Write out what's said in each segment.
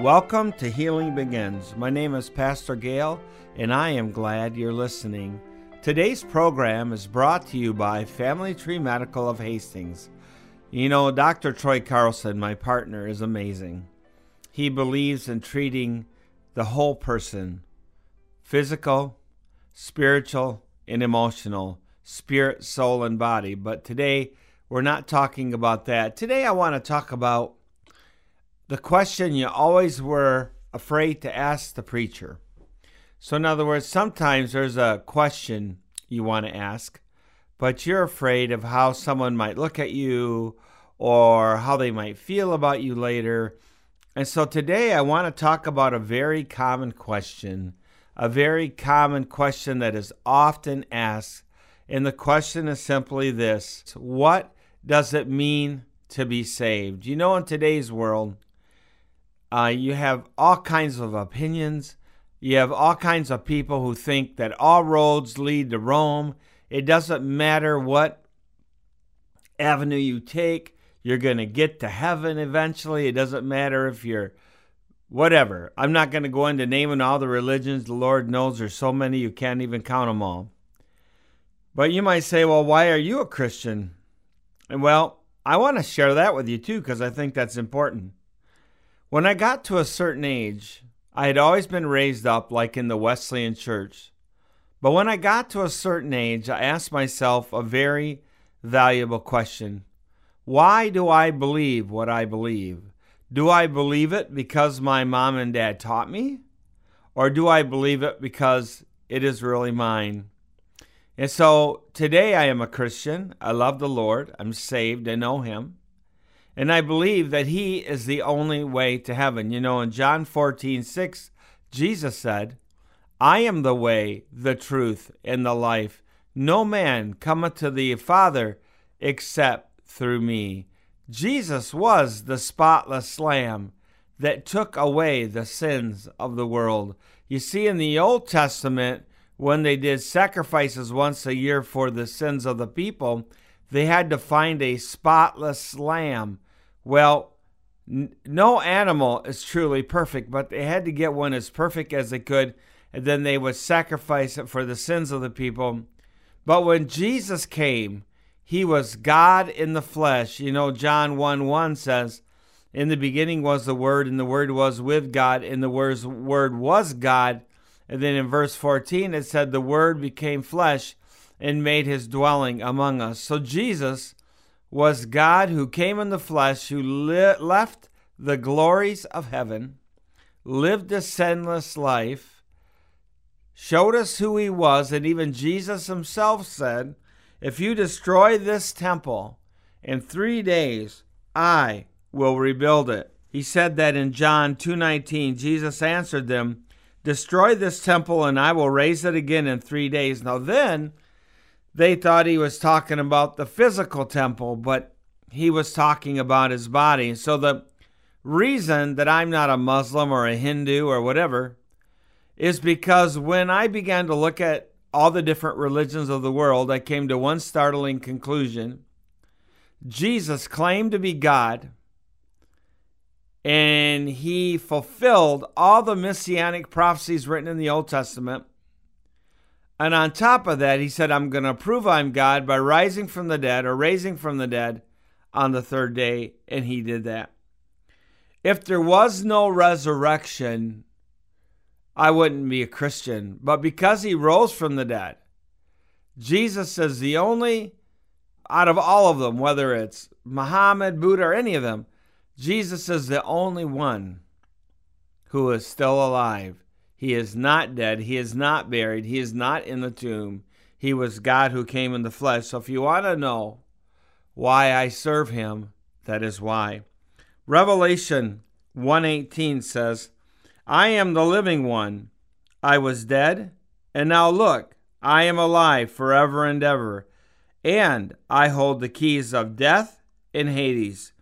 Welcome to Healing Begins. My name is Pastor Gale, and I am glad you're listening. Today's program is brought to you by Family Tree Medical of Hastings. You know, Dr. Troy Carlson, my partner, is amazing. He believes in treating the whole person physical, spiritual, and emotional, spirit, soul, and body. But today, we're not talking about that. Today, I want to talk about the question you always were afraid to ask the preacher. So, in other words, sometimes there's a question you want to ask, but you're afraid of how someone might look at you or how they might feel about you later. And so today I want to talk about a very common question, a very common question that is often asked. And the question is simply this What does it mean to be saved? You know, in today's world, uh, you have all kinds of opinions. You have all kinds of people who think that all roads lead to Rome. It doesn't matter what avenue you take, you're going to get to heaven eventually. It doesn't matter if you're whatever. I'm not going to go into naming all the religions. The Lord knows there's so many you can't even count them all. But you might say, well, why are you a Christian? And well, I want to share that with you too because I think that's important. When I got to a certain age, I had always been raised up like in the Wesleyan church. But when I got to a certain age, I asked myself a very valuable question Why do I believe what I believe? Do I believe it because my mom and dad taught me? Or do I believe it because it is really mine? And so today I am a Christian. I love the Lord. I'm saved. I know Him. And I believe that He is the only way to heaven. You know, in John 14, 6, Jesus said, I am the way, the truth, and the life. No man cometh to the Father except through me. Jesus was the spotless Lamb that took away the sins of the world. You see, in the Old Testament, when they did sacrifices once a year for the sins of the people, they had to find a spotless lamb well, n- no animal is truly perfect, but they had to get one as perfect as they could, and then they would sacrifice it for the sins of the people. But when Jesus came, he was God in the flesh. You know, John 1 1 says, In the beginning was the Word, and the Word was with God, and the Word was God. And then in verse 14, it said, The Word became flesh and made his dwelling among us. So Jesus was God who came in the flesh, who li- left the glories of heaven, lived a sinless life, showed us who he was, and even Jesus himself said, If you destroy this temple in three days, I will rebuild it. He said that in John 2:19. Jesus answered them, Destroy this temple, and I will raise it again in three days. Now then, they thought he was talking about the physical temple, but he was talking about his body. So the reason that I'm not a Muslim or a Hindu or whatever is because when I began to look at all the different religions of the world, I came to one startling conclusion. Jesus claimed to be God, and he fulfilled all the messianic prophecies written in the Old Testament and on top of that, he said, I'm going to prove I'm God by rising from the dead or raising from the dead on the third day. And he did that. If there was no resurrection, I wouldn't be a Christian. But because he rose from the dead, Jesus is the only, out of all of them, whether it's Muhammad, Buddha, or any of them, Jesus is the only one who is still alive he is not dead. He is not buried. He is not in the tomb. He was God who came in the flesh. So if you want to know why I serve him, that is why. Revelation 1:18 says, "I am the living one. I was dead, and now look, I am alive forever and ever, and I hold the keys of death and Hades."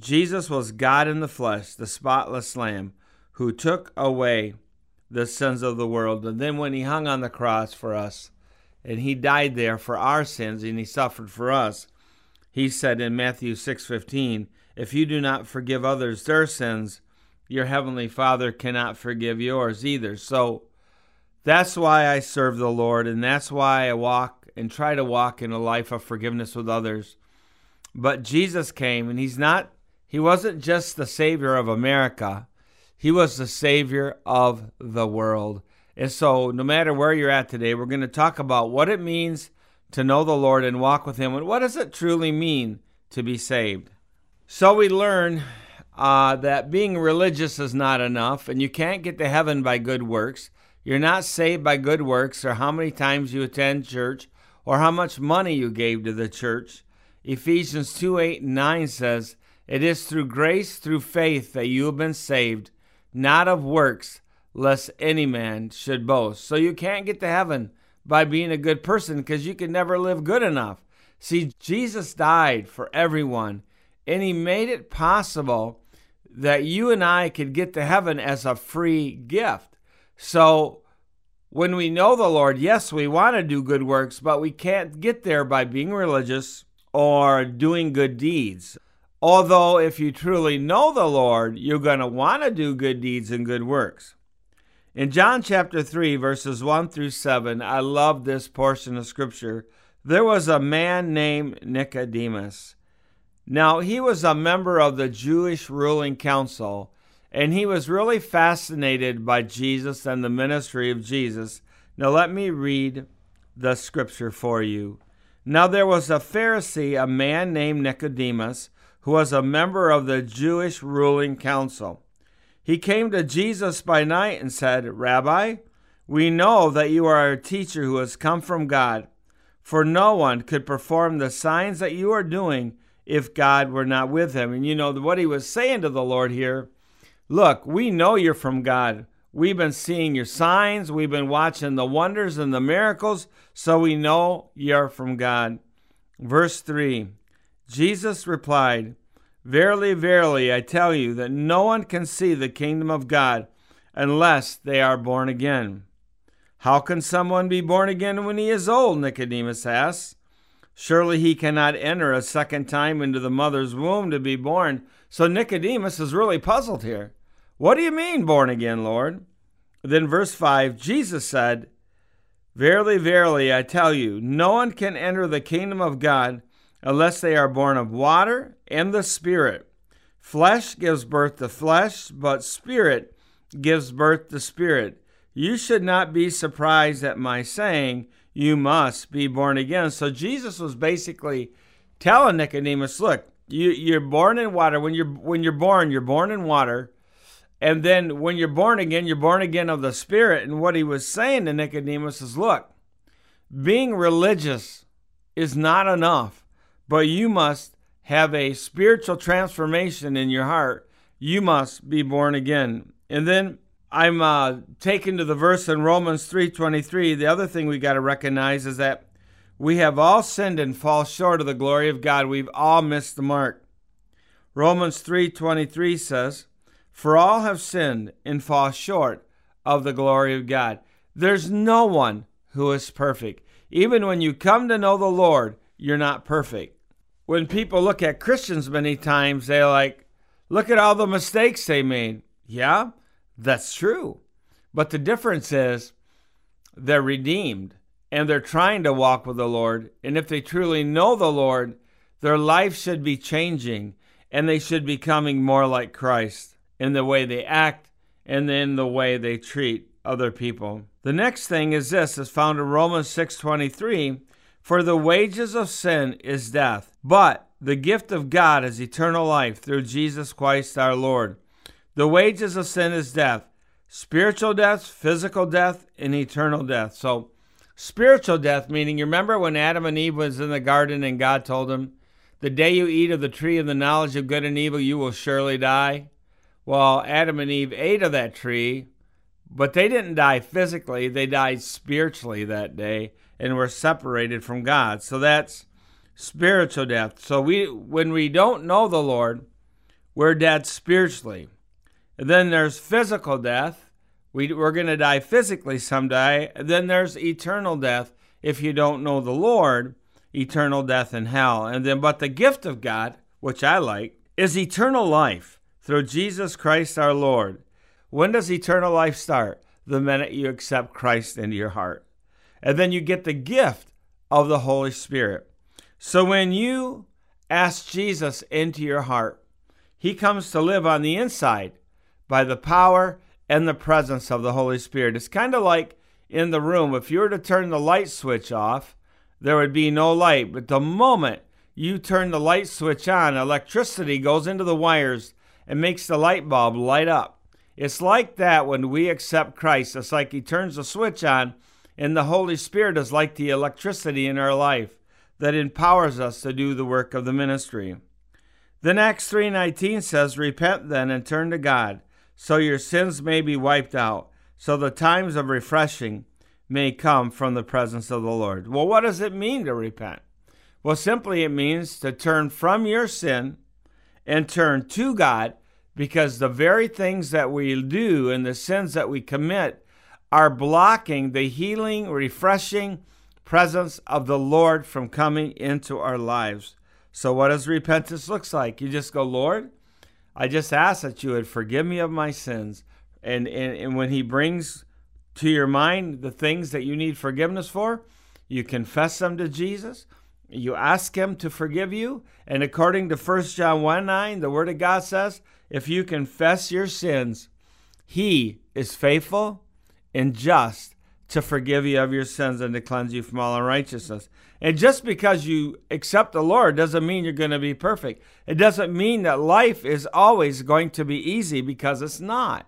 Jesus was God in the flesh, the spotless lamb who took away the sins of the world. And then when he hung on the cross for us, and he died there for our sins, and he suffered for us, he said in Matthew 6:15, "If you do not forgive others their sins, your heavenly Father cannot forgive yours either. So that's why I serve the Lord, and that's why I walk and try to walk in a life of forgiveness with others. But Jesus came, and He's not, He wasn't just the Savior of America, He was the Savior of the world. And so, no matter where you're at today, we're going to talk about what it means to know the Lord and walk with Him, and what does it truly mean to be saved. So, we learn uh, that being religious is not enough, and you can't get to heaven by good works. You're not saved by good works or how many times you attend church or how much money you gave to the church. Ephesians 2 8 and 9 says, It is through grace, through faith, that you have been saved, not of works, lest any man should boast. So you can't get to heaven by being a good person because you can never live good enough. See, Jesus died for everyone, and he made it possible that you and I could get to heaven as a free gift. So when we know the Lord, yes, we want to do good works, but we can't get there by being religious or doing good deeds. Although, if you truly know the Lord, you're going to want to do good deeds and good works. In John chapter 3, verses 1 through 7, I love this portion of scripture. There was a man named Nicodemus now, he was a member of the Jewish ruling council, and he was really fascinated by Jesus and the ministry of Jesus. Now, let me read the scripture for you. Now, there was a Pharisee, a man named Nicodemus, who was a member of the Jewish ruling council. He came to Jesus by night and said, Rabbi, we know that you are a teacher who has come from God, for no one could perform the signs that you are doing if God were not with him. And you know what he was saying to the Lord here look, we know you're from God. We've been seeing your signs, we've been watching the wonders and the miracles, so we know you're from God. Verse 3 Jesus replied, Verily, verily, I tell you that no one can see the kingdom of God unless they are born again. How can someone be born again when he is old? Nicodemus asked. Surely he cannot enter a second time into the mother's womb to be born. So Nicodemus is really puzzled here. What do you mean, born again, Lord? Then, verse 5 Jesus said, Verily, verily, I tell you, no one can enter the kingdom of God unless they are born of water and the Spirit. Flesh gives birth to flesh, but Spirit gives birth to spirit. You should not be surprised at my saying, you must be born again. So Jesus was basically telling Nicodemus, look, you, you're born in water. When you're when you're born, you're born in water. And then when you're born again, you're born again of the Spirit. And what he was saying to Nicodemus is, look, being religious is not enough, but you must have a spiritual transformation in your heart. You must be born again. And then I'm uh, taken to the verse in Romans 3:23. The other thing we got to recognize is that we have all sinned and fall short of the glory of God. We've all missed the mark. Romans 3:23 says, "For all have sinned and fall short of the glory of God." There's no one who is perfect. Even when you come to know the Lord, you're not perfect. When people look at Christians many times, they're like, look at all the mistakes they made. Yeah, that's true. But the difference is they're redeemed and they're trying to walk with the Lord. And if they truly know the Lord, their life should be changing and they should be becoming more like Christ in the way they act and in the way they treat other people. The next thing is this is found in Romans 6:23, for the wages of sin is death, but the gift of God is eternal life through Jesus Christ our Lord. The wages of sin is death spiritual death, physical death, and eternal death. So, spiritual death, meaning you remember when Adam and Eve was in the garden and God told them, The day you eat of the tree of the knowledge of good and evil, you will surely die. Well, Adam and Eve ate of that tree, but they didn't die physically, they died spiritually that day and we're separated from God. So that's spiritual death. So we when we don't know the Lord, we're dead spiritually. And then there's physical death. We, we're going to die physically someday. And then there's eternal death if you don't know the Lord, eternal death in hell. And then, but the gift of God, which I like, is eternal life through Jesus Christ our Lord. When does eternal life start? The minute you accept Christ into your heart. And then you get the gift of the Holy Spirit. So when you ask Jesus into your heart, he comes to live on the inside by the power and the presence of the Holy Spirit. It's kind of like in the room. If you were to turn the light switch off, there would be no light. But the moment you turn the light switch on, electricity goes into the wires and makes the light bulb light up. It's like that when we accept Christ. It's like He turns the switch on, and the Holy Spirit is like the electricity in our life that empowers us to do the work of the ministry. Then Acts 3:19 says, "Repent then and turn to God, so your sins may be wiped out, so the times of refreshing may come from the presence of the Lord." Well, what does it mean to repent? Well, simply it means to turn from your sin and turn to God because the very things that we do and the sins that we commit are blocking the healing, refreshing presence of the Lord from coming into our lives. So, what does repentance look like? You just go, Lord, I just ask that you would forgive me of my sins. And, and, and when He brings to your mind the things that you need forgiveness for, you confess them to Jesus. You ask Him to forgive you. And according to 1 John 1 9, the Word of God says, if you confess your sins, He is faithful and just to forgive you of your sins and to cleanse you from all unrighteousness. And just because you accept the Lord doesn't mean you're going to be perfect. It doesn't mean that life is always going to be easy because it's not.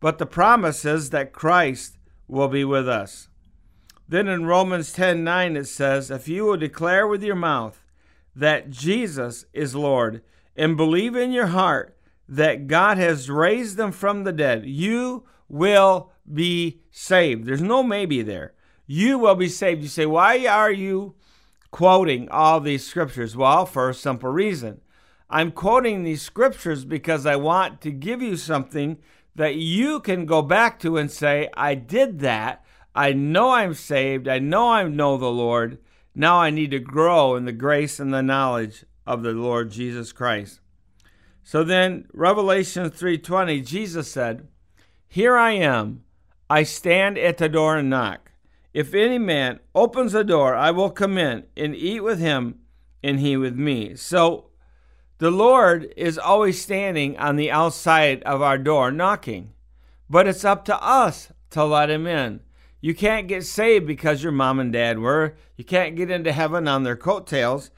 But the promise is that Christ will be with us. Then in Romans 10 9, it says, If you will declare with your mouth that Jesus is Lord and believe in your heart that God has raised them from the dead, you will be saved. There's no maybe there. You will be saved. You say, why are you quoting all these scriptures? Well, for a simple reason. I'm quoting these scriptures because I want to give you something that you can go back to and say, I did that. I know I'm saved. I know I know the Lord. Now I need to grow in the grace and the knowledge of the Lord Jesus Christ. So then Revelation 3:20 Jesus said, "Here I am. I stand at the door and knock. If any man opens the door, I will come in and eat with him and he with me. So the Lord is always standing on the outside of our door knocking. But it's up to us to let him in. You can't get saved because your mom and dad were. You can't get into heaven on their coattails.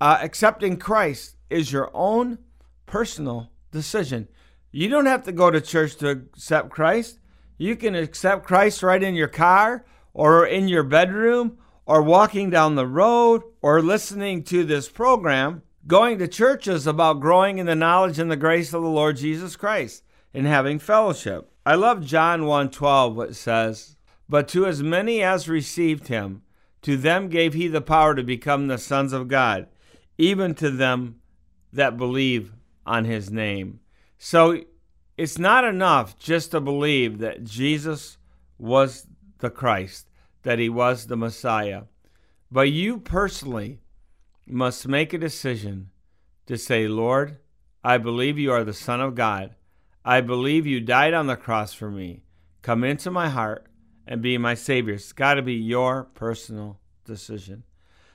Uh, accepting Christ is your own personal decision. You don't have to go to church to accept Christ. You can accept Christ right in your car or in your bedroom or walking down the road or listening to this program. Going to church is about growing in the knowledge and the grace of the Lord Jesus Christ and having fellowship. I love John 1:12 what says, "But to as many as received him, to them gave he the power to become the sons of God, even to them that believe on his name." So it's not enough just to believe that Jesus was the Christ, that he was the Messiah. But you personally must make a decision to say, Lord, I believe you are the Son of God. I believe you died on the cross for me. Come into my heart and be my Savior. It's got to be your personal decision.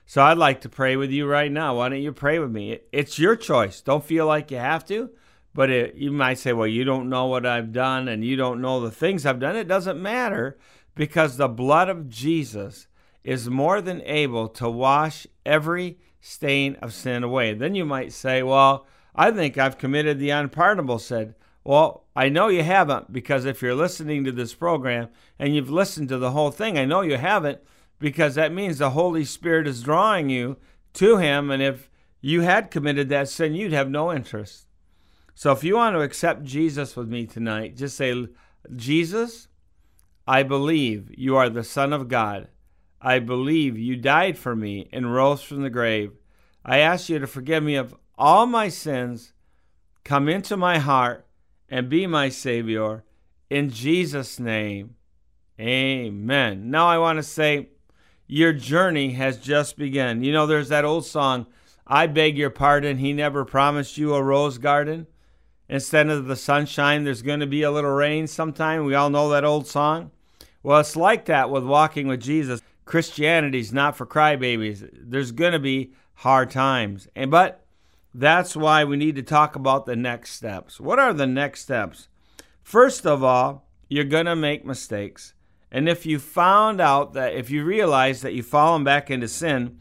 So I'd like to pray with you right now. Why don't you pray with me? It's your choice. Don't feel like you have to. But it, you might say, well, you don't know what I've done and you don't know the things I've done. It doesn't matter because the blood of Jesus is more than able to wash every stain of sin away. Then you might say, well, I think I've committed the unpardonable sin. Well, I know you haven't because if you're listening to this program and you've listened to the whole thing, I know you haven't because that means the Holy Spirit is drawing you to Him. And if you had committed that sin, you'd have no interest. So if you want to accept Jesus with me tonight, just say, Jesus, I believe you are the Son of God. I believe you died for me and rose from the grave. I ask you to forgive me of all my sins, come into my heart, and be my Savior. In Jesus' name, amen. Now I want to say, your journey has just begun. You know, there's that old song, I beg your pardon, he never promised you a rose garden. Instead of the sunshine, there's going to be a little rain sometime. We all know that old song. Well, it's like that with walking with Jesus. Christianity's not for crybabies. There's going to be hard times. And but that's why we need to talk about the next steps. What are the next steps? First of all, you're going to make mistakes. And if you found out that if you realize that you've fallen back into sin,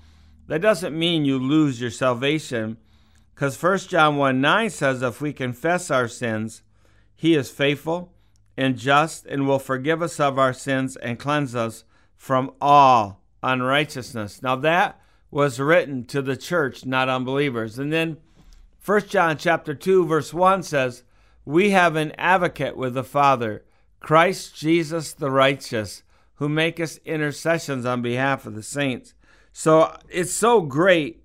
that doesn't mean you lose your salvation. Because 1 John 1 9 says, if we confess our sins, he is faithful and just and will forgive us of our sins and cleanse us from all unrighteousness. Now that was written to the church, not unbelievers. And then 1 John chapter 2 verse 1 says, "We have an advocate with the Father, Christ Jesus the righteous, who maketh intercessions on behalf of the saints." So it's so great.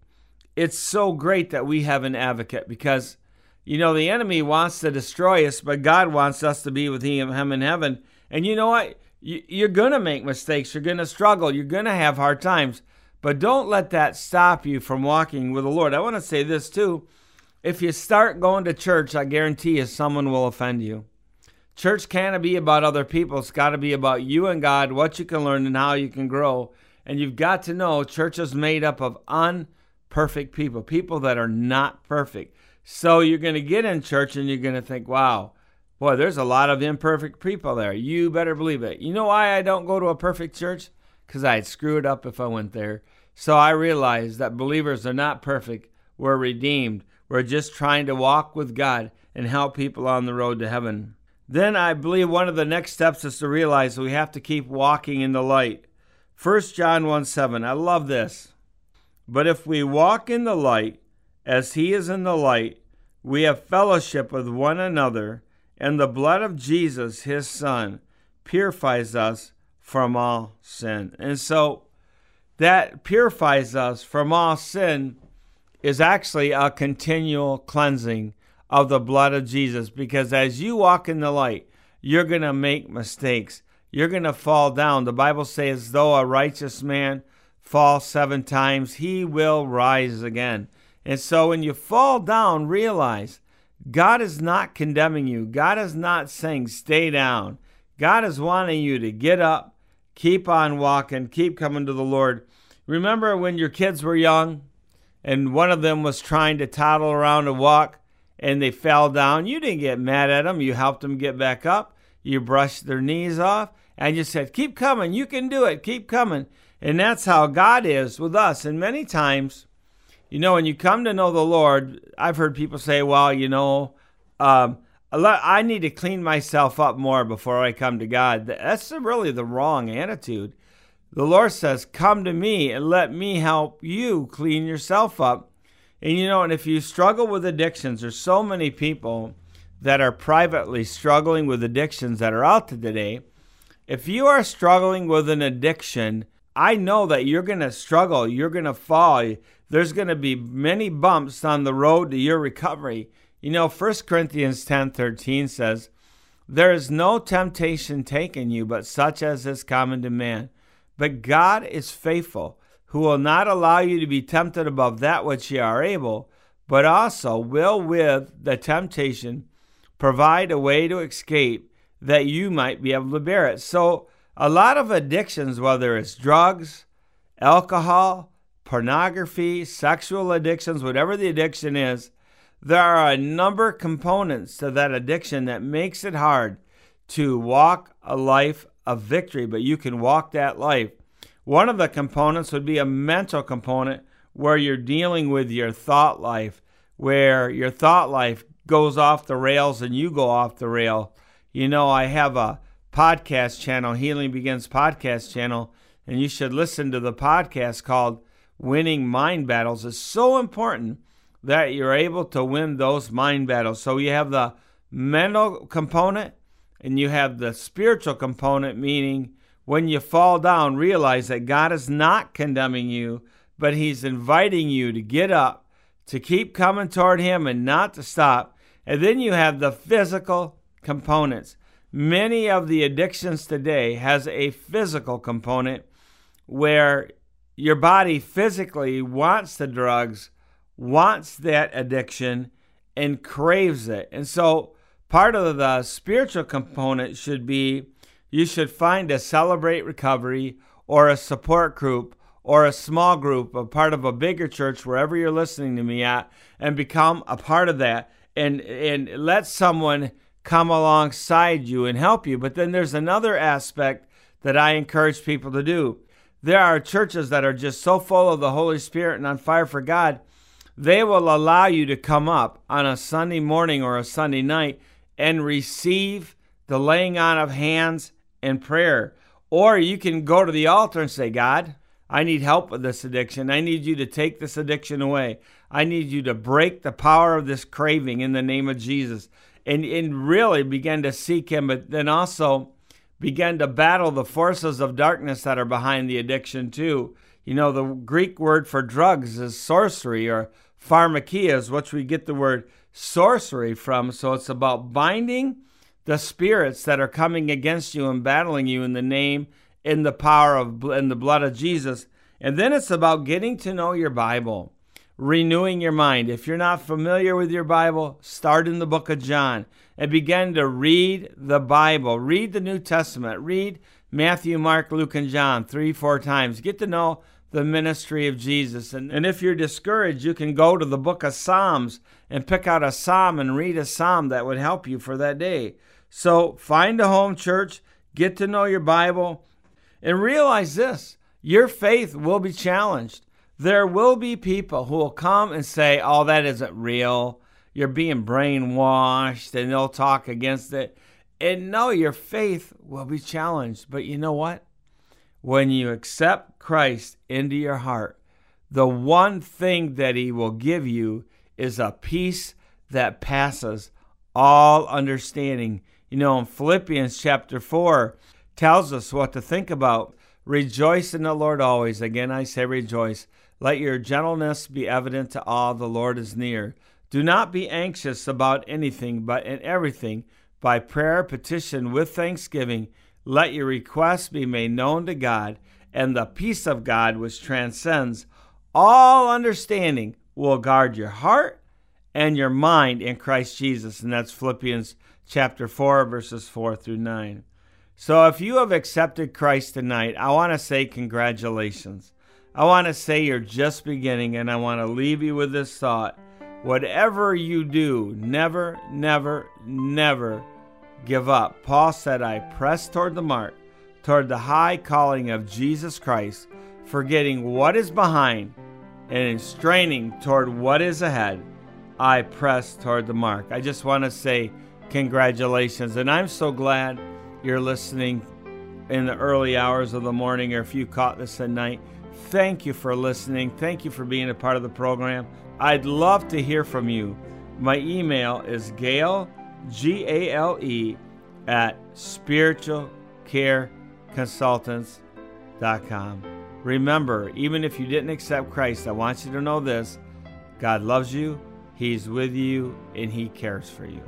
It's so great that we have an advocate because you know the enemy wants to destroy us, but God wants us to be with him, in heaven. And you know what? You're going to make mistakes. You're going to struggle. You're going to have hard times. But don't let that stop you from walking with the Lord. I want to say this too. If you start going to church, I guarantee you someone will offend you. Church can't be about other people. It's got to be about you and God, what you can learn, and how you can grow. And you've got to know church is made up of unperfect people, people that are not perfect. So you're going to get in church and you're going to think, wow, boy, there's a lot of imperfect people there. You better believe it. You know why I don't go to a perfect church? because I'd screw it up if I went there. So I realized that believers are not perfect. We're redeemed. We're just trying to walk with God and help people on the road to heaven. Then I believe one of the next steps is to realize we have to keep walking in the light. 1 John 1 7. I love this. But if we walk in the light, as he is in the light, we have fellowship with one another, and the blood of Jesus, his Son, purifies us from all sin. And so that purifies us from all sin is actually a continual cleansing of the blood of Jesus because as you walk in the light, you're going to make mistakes. You're going to fall down. The Bible says, though a righteous man fall seven times, he will rise again. And so when you fall down, realize God is not condemning you. God is not saying stay down. God is wanting you to get up Keep on walking, keep coming to the Lord. Remember when your kids were young and one of them was trying to toddle around and walk and they fell down? You didn't get mad at them. You helped them get back up. You brushed their knees off and you said, Keep coming. You can do it. Keep coming. And that's how God is with us. And many times, you know, when you come to know the Lord, I've heard people say, Well, you know, um, I need to clean myself up more before I come to God. That's really the wrong attitude. The Lord says, Come to me and let me help you clean yourself up. And you know, and if you struggle with addictions, there's so many people that are privately struggling with addictions that are out today. If you are struggling with an addiction, I know that you're going to struggle. You're going to fall. There's going to be many bumps on the road to your recovery. You know, 1 Corinthians 10:13 says, "There is no temptation taken you but such as is common to man. But God is faithful, who will not allow you to be tempted above that which ye are able, but also will with the temptation provide a way to escape that you might be able to bear it." So, a lot of addictions, whether it's drugs, alcohol, pornography, sexual addictions, whatever the addiction is, there are a number of components to that addiction that makes it hard to walk a life of victory, but you can walk that life. One of the components would be a mental component where you're dealing with your thought life, where your thought life goes off the rails and you go off the rail. You know, I have a podcast channel, Healing Begins podcast channel, and you should listen to the podcast called Winning Mind Battles. It's so important that you're able to win those mind battles. So you have the mental component and you have the spiritual component, meaning when you fall down, realize that God is not condemning you, but He's inviting you to get up, to keep coming toward Him and not to stop. And then you have the physical components. Many of the addictions today has a physical component where your body physically wants the drugs wants that addiction and craves it. And so part of the spiritual component should be you should find a celebrate recovery or a support group or a small group, a part of a bigger church, wherever you're listening to me at, and become a part of that and and let someone come alongside you and help you. But then there's another aspect that I encourage people to do. There are churches that are just so full of the Holy Spirit and on fire for God, they will allow you to come up on a Sunday morning or a Sunday night and receive the laying on of hands and prayer. Or you can go to the altar and say, God, I need help with this addiction. I need you to take this addiction away. I need you to break the power of this craving in the name of Jesus. And, and really begin to seek Him, but then also begin to battle the forces of darkness that are behind the addiction, too. You know, the Greek word for drugs is sorcery or pharmakia, is which we get the word sorcery from. So it's about binding the spirits that are coming against you and battling you in the name, in the power of, in the blood of Jesus. And then it's about getting to know your Bible, renewing your mind. If you're not familiar with your Bible, start in the book of John and begin to read the Bible. Read the New Testament. Read Matthew, Mark, Luke, and John three, four times. Get to know the ministry of Jesus. And, and if you're discouraged, you can go to the book of Psalms and pick out a psalm and read a psalm that would help you for that day. So find a home church, get to know your Bible, and realize this your faith will be challenged. There will be people who will come and say, Oh, that isn't real. You're being brainwashed, and they'll talk against it. And no, your faith will be challenged. But you know what? When you accept Christ into your heart, the one thing that He will give you is a peace that passes all understanding. You know, in Philippians chapter 4 tells us what to think about. Rejoice in the Lord always. Again, I say rejoice. Let your gentleness be evident to all. The Lord is near. Do not be anxious about anything, but in everything, by prayer, petition, with thanksgiving, let your requests be made known to God, and the peace of God, which transcends all understanding, will guard your heart and your mind in Christ Jesus. And that's Philippians chapter 4, verses 4 through 9. So if you have accepted Christ tonight, I want to say congratulations. I want to say you're just beginning, and I want to leave you with this thought. Whatever you do, never, never, never give up. Paul said, I press toward the mark, toward the high calling of Jesus Christ, forgetting what is behind and straining toward what is ahead. I press toward the mark. I just want to say congratulations. And I'm so glad you're listening in the early hours of the morning or if you caught this at night. Thank you for listening. Thank you for being a part of the program. I'd love to hear from you. My email is Gale G A L E, at spiritualcareconsultants.com. Remember, even if you didn't accept Christ, I want you to know this God loves you, He's with you, and He cares for you.